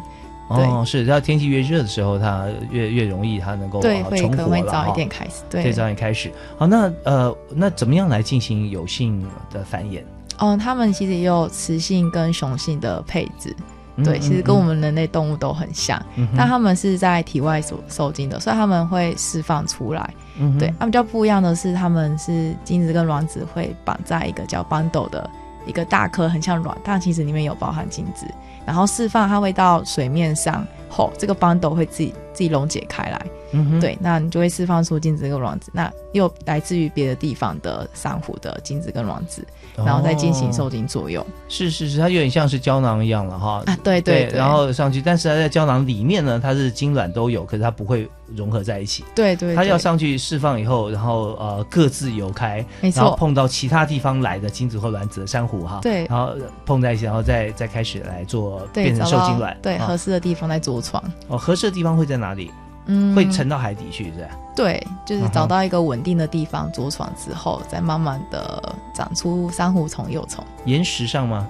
哦，是，要天气越热的时候，它越越容易它能够对，啊会可能会早一点开始。对，早点开始。好，那呃，那怎么样来进行有性的繁衍？嗯，它们其实也有雌性跟雄性的配置。对，嗯其实跟我们人类动物都很像，嗯哼但他们是在体外所受精的，所以他们会释放出来。嗯对，他们比较不一样的是，他们是精子跟卵子会绑在一个叫 bundle 的一个大颗，很像卵，但其实里面有包含精子。然后释放，它会到水面上后，这个 bundle 会自己自己溶解开来。嗯哼，对，那你就会释放出精子跟卵子，那又来自于别的地方的珊瑚的精子跟卵子，然后再进行受精作用。是是是，它有点像是胶囊一样了哈。啊对对对然后上去，但是它在胶囊里面呢，它是精卵都有，可是它不会融合在一起。对对，它要上去释放以后，然后呃各自游开，没错然后碰到其他地方来的精子或卵子的珊瑚哈，对然后碰在一起，然后再再开始来做变成受精卵，对啊合适的地方再着床。哦，合适的地方会在哪里？嗯会沉到海底去，是吧？对，就是找到一个稳定的地方着床之后，再慢慢的长出珊瑚虫、幼虫。岩石上吗？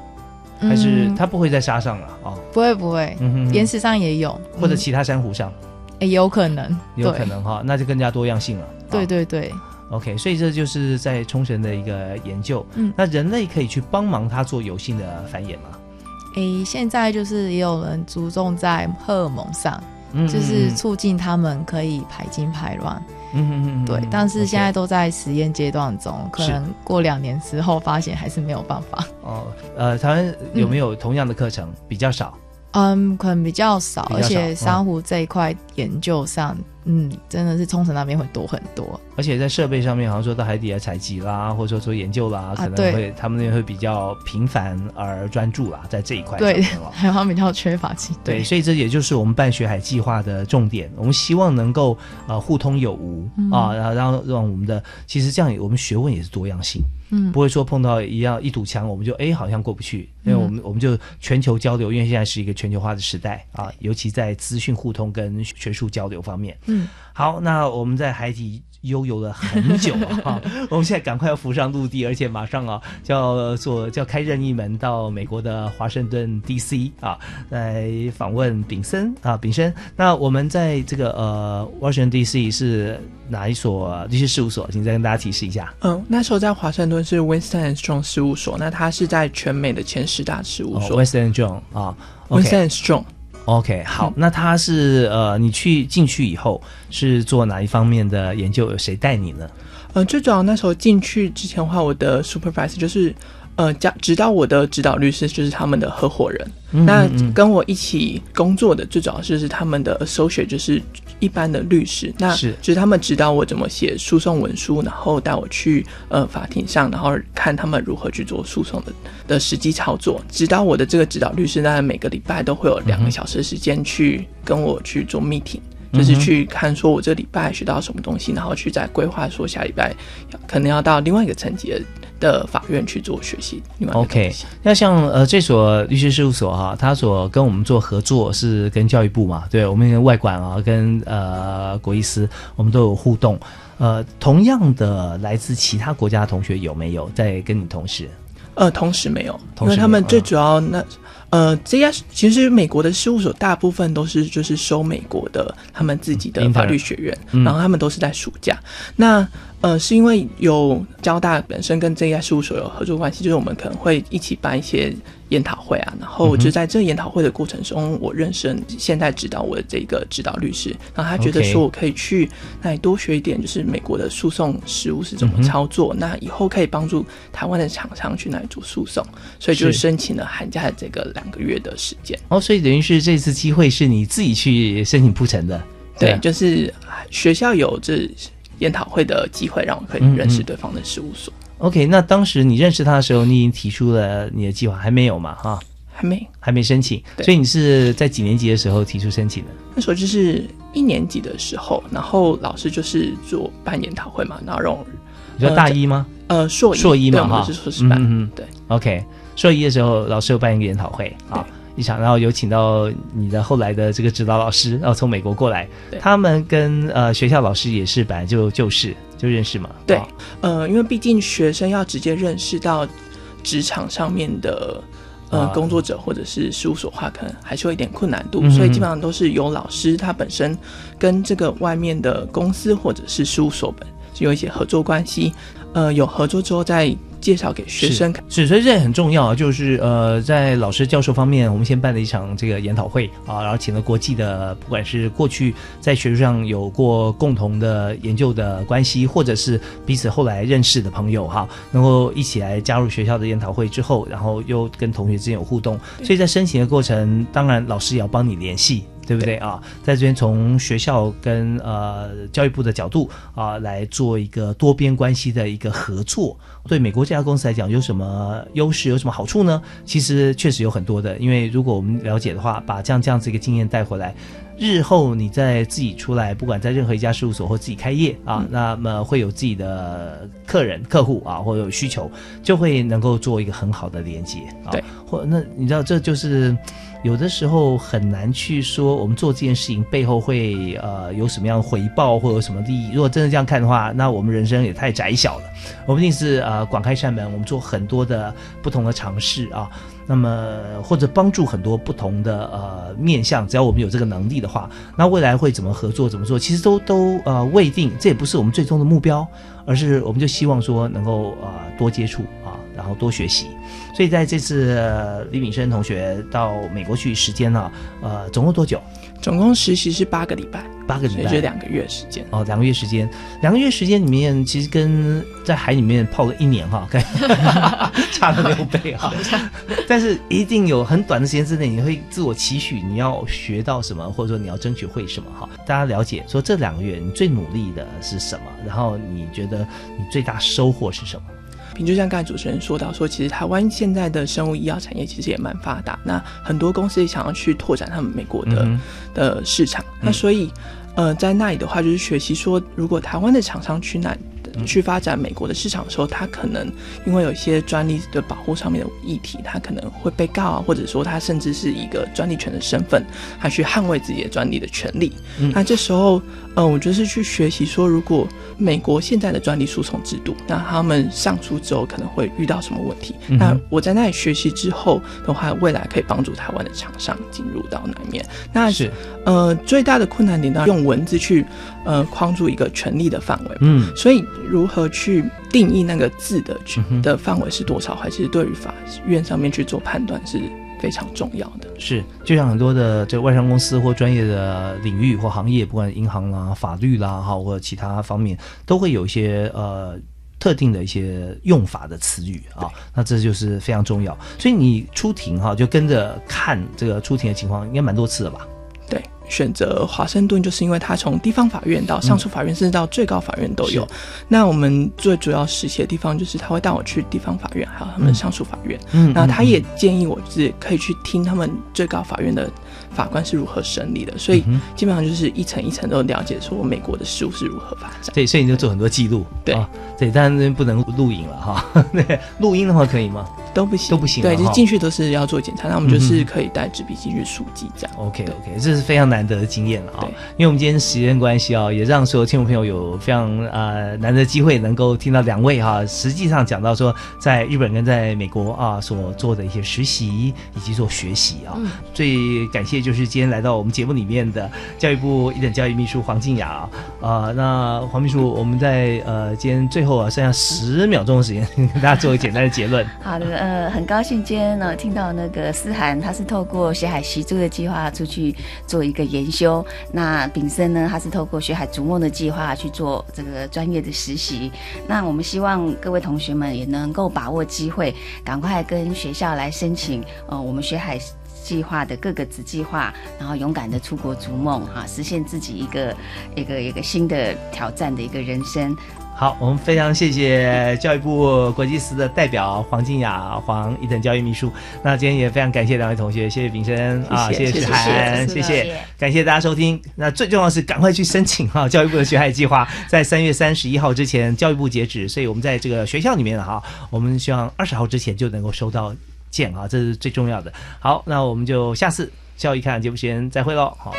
还是嗯它不会在沙上了啊？哦，不会不会，岩石上也有，嗯或者其他珊瑚上，也有可能，有可能哈，那就更加多样性了。对对对，OK，所以这就是在冲绳的一个研究。嗯那人类可以去帮忙它做有性的繁衍吗？诶，现在就是也有人注重在荷尔蒙上，嗯就是促进他们可以排精排卵。嗯嗯嗯，对，但是现在都在实验阶段中，可能过两年之后发现还是没有办法。哦，呃，台湾有没有同样的课程？比较少。嗯，可能比较少，而且嗯珊瑚这一块研究上，嗯，真的是冲绳那边会多很多。而且在设备上面，好像说到海底来采集啦，或者说做研究啦，可能会他们那边会比较频繁而专注啦，在这一块对面哦，。台湾比较缺乏机对，所以这也就是我们办学海计划的重点。我们希望能够呃互通有无、嗯啊，然后让让我们的其实这样我们学问也是多样性，嗯不会说碰到一样一堵墙我们就哎好像过不去，因为嗯我们、我们就全球交流，因为现在是一个全球化的时代啊，尤其在资讯互通跟学术交流方面。嗯，好，那我们在海底悠游了很久啊，我们现在赶快要浮上陆地，而且马上啊就要做就要开任意门到美国的华盛顿 D.C. 啊，来访问炳森啊，炳森。那我们在这个呃 Washington D.C. 是哪一所律师事务所？请再跟大家提示一下。嗯，那时候在华盛顿是 Winston Strong 事务所，那它是在全美的前十大事务哦所。Winston Strong 啊 Winston Strong。OK，好，那他是呃，你去进去以后是做哪一方面的研究？有谁带你呢？呃，最主要那时候进去之前的话，我的 supervisor 就是呃，教指导我的指导律师就是他们的合伙人。嗯那跟我一起工作的最主要就是他们的 associate，就是一般的律师。那是就是他们指导我怎么写诉讼文书，然后带我去呃法庭上，然后看他们如何去做诉讼的的实际操作。指导我的这个指导律师，那每个礼拜都会有两个小时的时间去跟我去做 meeting。就是去看说我这礼拜学到什么东西，然后去再规划说下礼拜可能要到另外一个层级的的法院去做学习。OK，那像呃这所律师事务所哈、它所跟我们做合作是跟教育部嘛，对我们跟外管啊，跟呃国医师，我们都有互动。呃，同样的来自其他国家的同学有没有在跟你同事？呃，同时没有，同时没有因为他们最主要那呃，这家其实美国的事务所大部分都是就是收美国的他们自己的法律学院，嗯然后他们都是在暑假。那呃，是因为有交大本身跟这家事务所有合作关系，就是我们可能会一起办一些研讨会啊，然后嗯哼。就在这研讨会的过程中，我认识了现在指导我的这个指导律师，然后他觉得说我可以去那里多学一点，就是美国的诉讼实务是怎么操作，那以后可以帮助台湾的厂商去那里做诉讼，所以就申请了寒假的这个两个月的时间。哦，所以等于是这次机会是你自己去申请铺陈的，对，啊。就是学校有这研讨会的机会，让我可以嗯认识嗯。对方的事务所。OK，那当时你认识他的时候，你已经提出了你的计划，还没有嘛？哈，还没，还没申请。所以你是在几年级的时候提出申请的？那时候就是一年级的时候，然后老师就是做办研讨会嘛，然后让我你说大一吗？呃，硕硕一嘛，哈，是硕士班。嗯，对。OK，硕一的时候，老师有办一个研讨会啊，一场，然后有请到你的后来的这个指导老师，然后从美国过来，他们跟呃学校老师也是本来就就是就认识嘛。对，呃，因为毕竟学生要直接认识到职场上面的呃工作者或者是事务所话，可能还是有一点困难度，所以基本上都是由老师他本身跟这个外面的公司或者是事务所本有一些合作关系。呃，有合作之后再介绍给学生看，是，所以这也很重要。就是呃，在老师教授方面，我们先办了一场这个研讨会啊，然后请了国际的，不管是过去在学术上有过共同的研究的关系，或者是彼此后来认识的朋友哈，能够一起来加入学校的研讨会之后，然后又跟同学之间有互动。所以在申请的过程，当然老师也要帮你联系。对不对啊？在这边从学校跟呃教育部的角度啊来做一个多边关系的一个合作，对美国这家公司来讲有什么优势，有什么好处呢？其实确实有很多的，因为如果我们了解的话，把这样这样子一个经验带回来。日后你在自己出来，不管在任何一家事务所或自己开业啊，那么会有自己的客人、客户啊，或者有需求，就会能够做一个很好的连接啊。对，或那你知道，这就是有的时候很难去说，我们做这件事情背后会呃有什么样的回报，或有什么利益。如果真的这样看的话，那我们人生也太窄小了。我们一定是呃广开扇门，我们做很多的不同的尝试啊。那么或者帮助很多不同的呃面向，只要我们有这个能力的话，那未来会怎么合作怎么做，其实都都呃未定，这也不是我们最终的目标，而是我们就希望说能够呃多接触啊，然后多学习。所以在这次李炳生同学到美国去时间呢，呃，总共多久？总共实习是八个礼拜，八个礼拜，就两个月时间。哦，两个月时间，两个月时间里面，其实跟在海里面泡了一年哈，差了六倍哈。但是一定有很短的时间之内，你会自我期许你要学到什么，或者说你要争取会什么哈。大家了解说这两个月你最努力的是什么，然后你觉得你最大收获是什么？就像刚才主持人说到，说其实台湾现在的生物医药产业其实也蛮发达，那很多公司也想要去拓展他们美国的的市场，那所以呃在那里的话，就是学习说，如果台湾的厂商去那。去发展美国的市场的时候，他可能因为有一些专利的保护上面的议题，他可能会被告啊，或者说他甚至是一个专利权的身份，他去捍卫自己的专利的权利。那这时候，呃，我觉得是去学习说，如果美国现在的专利诉讼制度，那他们上诉之后可能会遇到什么问题？那我在那里学习之后的话，未来可以帮助台湾的厂商进入到南面。那是呃最大的困难点呢，用文字去呃框住一个权利的范围。嗯，所以。如何去定义那个字的的范围是多少？还其实对于法院上面去做判断是非常重要的。是，就像很多的这外商公司或专业的领域或行业，不管银行啦、法律啦，哈，或者其他方面，都会有一些呃特定的一些用法的词语啊。那这就是非常重要。所以你出庭哈，就跟着看这个出庭的情况，应该蛮多次了吧？选择华盛顿，就是因为它从地方法院到上诉法院，甚至到最高法院都有。那我们最主要实习的地方，就是他会带我去地方法院，还有他们上诉法院。嗯，然后他也建议我，就是可以去听他们最高法院的。法官是如何审理的？所以基本上就是一层一层都了解，说美国的事务是如何发展。对，所以你就做很多记录。对，对，但是不能录影了哈。对，录音的话可以吗？都不行，都不行。对，就进去都是要做检查，那我们就是可以带纸笔进去书记这样。OK，OK，这是非常难得的经验了啊。因为我们今天时间关系啊，也让所有听众朋友有非常呃难得机会能够听到两位哈，实际上讲到说在日本跟在美国啊所做的一些实习以及做学习啊，最感谢。就就是今天来到我们节目里面的教育部一等教育秘书黄静雅啊，那黄秘书，我们在呃今天最后啊剩下十秒钟的时间，跟大家做一个简单的结论。好的，呃，很高兴今天呢听到那个思涵，他是透过学海习珠的计划出去做一个研修，那炳生呢，他是透过学海逐梦的计划去做这个专业的实习。那我们希望各位同学们也能够把握机会，赶快跟学校来申请，呃，我们学海。计划的各个子计划，然后勇敢的出国逐梦，哈，实现自己一个一个一个新的挑战的一个人生。好，我们非常谢谢教育部国际司的代表黄静雅、黄一等教育秘书。那今天也非常感谢两位同学，谢谢炳生啊，谢谢志涵，谢谢，感谢大家收听。那最重要是赶快去申请哈，教育部的学海计划在三月三十一号之前，教育部截止，所以我们在这个学校里面哈，我们希望二十号之前就能够收到见啊，这是最重要的。好，那我们就下次教育看节目时间再会喽，好。